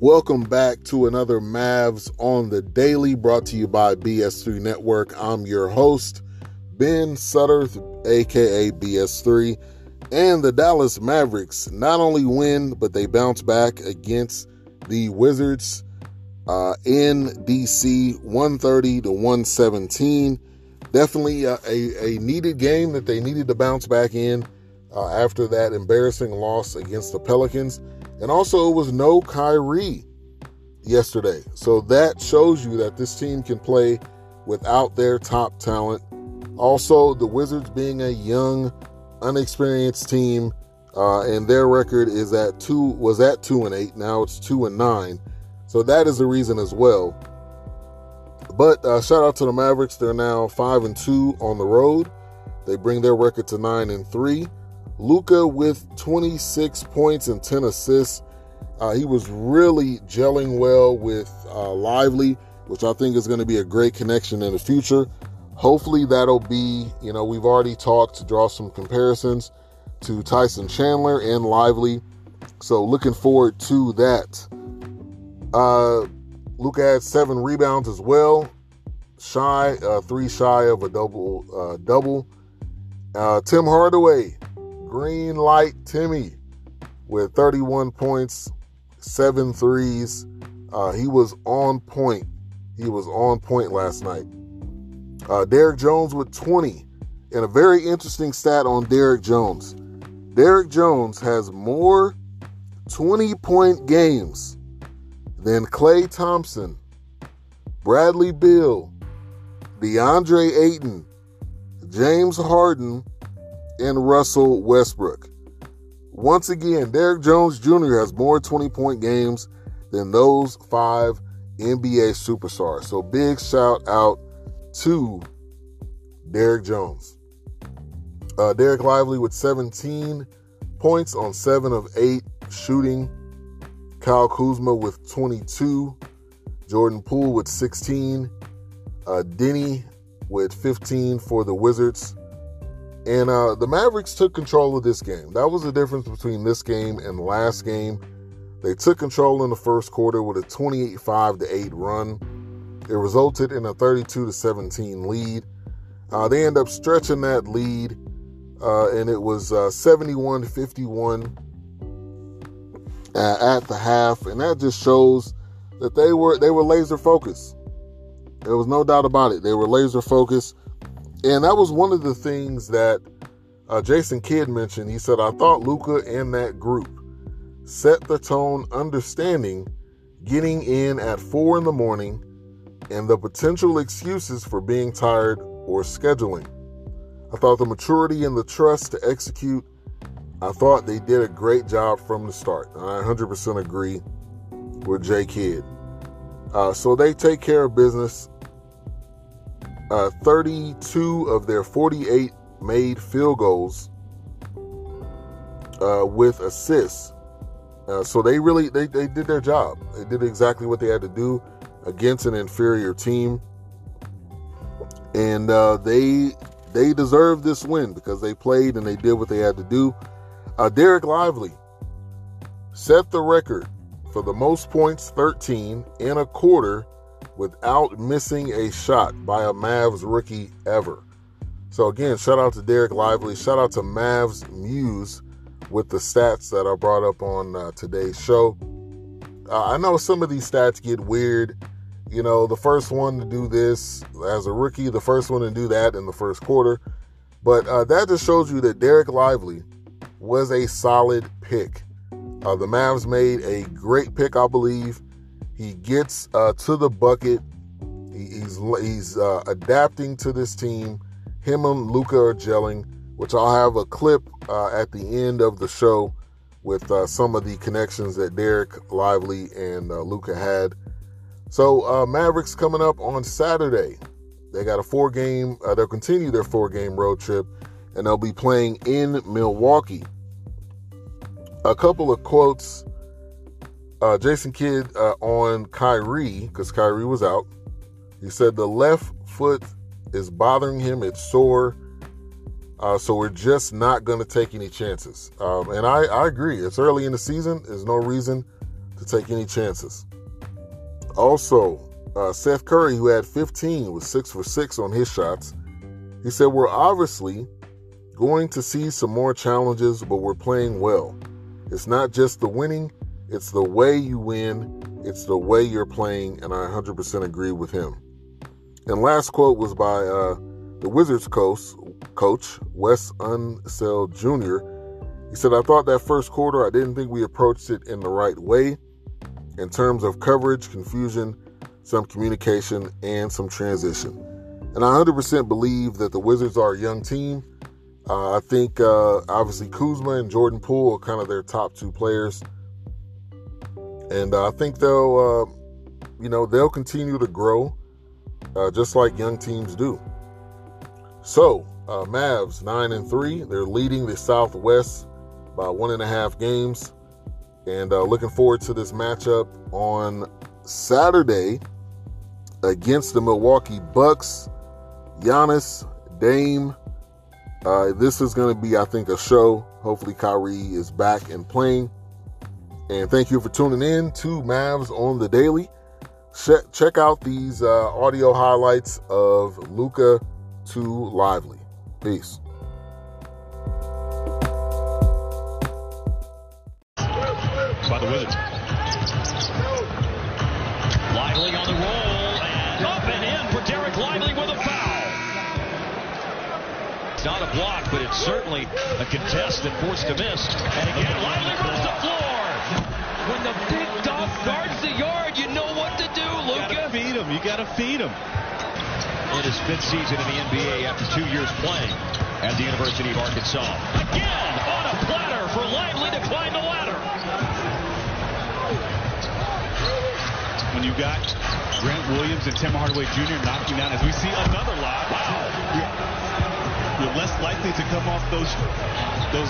Welcome back to another Mavs on the Daily brought to you by BS3 Network. I'm your host, Ben Sutter, aka BS3. And the Dallas Mavericks not only win, but they bounce back against the Wizards uh, in DC 130 to 117. Definitely a, a, a, needed game that they needed to bounce back in uh, after that embarrassing loss against the Pelicans. And also, it was no Kyrie yesterday. So that shows you that this team can play without their top talent. Also, the Wizards being a young, unexperienced team, uh, and their record is at two was at two and eight. Now it's two and nine. So that is the reason as well. But uh, shout out to the Mavericks. They're now five and two on the road. They bring their record to nine and three. Luka with 26 points and 10 assists. Uh, he was really gelling well with uh, Lively, which I think is going to be a great connection in the future. Hopefully, that'll be, you know, we've already talked to draw some comparisons to Tyson Chandler and Lively. So, looking forward to that. Uh, Luka had seven rebounds as well, shy, uh, three shy of a double. Uh, double. Uh, Tim Hardaway, green light Timmy, with 31 points, seven threes. Uh, he was on point. He was on point last night. Uh, Derrick Jones with 20. And a very interesting stat on Derrick Jones. Derrick Jones has more 20 point games than Klay Thompson, Bradley Beal, DeAndre Ayton, James Harden, and Russell Westbrook. Once again, Derrick Jones Jr. has more 20 point games than those five NBA superstars. So big shout out to Derrick Jones. Uh, Dereck Lively with 17 points on 7 of 8 shooting. Kyle Kuzma with 22. Jordan Poole with 16. Uh, Deni with 15 for the Wizards. And uh, the Mavericks took control of this game. That was the difference between this game and the last game. They took control in the first quarter with a 28 5 to 8 run. It resulted in a 32 to 17 lead. Uh, they end up stretching that lead, uh, and it was uh, 71 51 uh, at the half, and that just shows that they were they were laser focused. There was no doubt about it. They were laser focused. And that was one of the things that uh, Jason Kidd mentioned. He said, I thought Luka and that group set the tone, understanding getting in at four in the morning and the potential excuses for being tired or scheduling. I thought the maturity and the trust to execute, I thought they did a great job from the start. I 100% agree with Jay Kidd. Uh, so they take care of business uh, 32 of their 48 made field goals uh, with assists. Uh, so they really they, they did their job. They did exactly what they had to do against an inferior team, and uh, they they deserve this win because they played and they did what they had to do. Uh, Dereck Lively set the record for the most points, 13 in a quarter without missing a shot by a Mavs rookie ever. So again, shout out to Dereck Lively. Shout out to Mavs Muse with the stats that I brought up on uh, today's show. Uh, I know some of these stats get weird. You know, the first one to do this as a rookie, the first one to do that in the first quarter. But uh, that just shows you that Dereck Lively was a solid pick. Uh, the Mavs made a great pick, I believe. He gets uh, to the bucket. He, he's he's uh, adapting to this team. Him and Luka are gelling, which I'll have a clip uh, at the end of the show with uh, some of the connections that Dereck Lively and uh, Luka had. So uh, Mavericks coming up on Saturday. They got a four game. they'll continue their four game road trip, and they'll be playing in Milwaukee. A couple of quotes uh, Jason Kidd uh, on Kyrie, because Kyrie was out. He said the left foot is bothering him, it's sore. Uh, so we're just not going to take any chances. Um, and I, I agree. It's early in the season. There's no reason to take any chances. Also, uh, Seth Curry, who had 15, was six for six on his shots. He said, We're obviously going to see some more challenges, but we're playing well. It's not just the winning, it's the way you win, it's the way you're playing, and I 100% agree with him. And last quote was by uh, the Wizards coach, coach Wes Unseld Jr. He said, I thought that first quarter, I didn't think we approached it in the right way in terms of coverage, confusion, some communication, and some transition. And I 100% believe that the Wizards are a young team. Uh, I think uh, obviously Kuzma and Jordan Poole are kind of their top two players. And uh, I think they'll, uh, you know, they'll continue to grow uh, just like young teams do. So, uh, Mavs nine and three, they're leading the Southwest by one and a half games, and uh, looking forward to this matchup on Saturday against the Milwaukee Bucks. Giannis, Dame. Uh, this is going to be, I think, a show. Hopefully, Kyrie is back and playing. And thank you for tuning in to Mavs on the Daily. Check, out these uh, audio highlights of Luka to Lively. Peace. By the Wizards. Lively on the roll and up and in for Dereck Lively with a foul. Not a block, but it's certainly a contest that forced a miss. And again, Lively runs the floor. Feed him. You gotta feed him. In his fifth season in the NBA after two years playing at the University of Arkansas. Again, on a platter for Lively to climb the ladder. when you got Grant Williams and Tim Hardaway Jr. knocking down, as we see another lob. Wow. You're, you're less likely to come off those those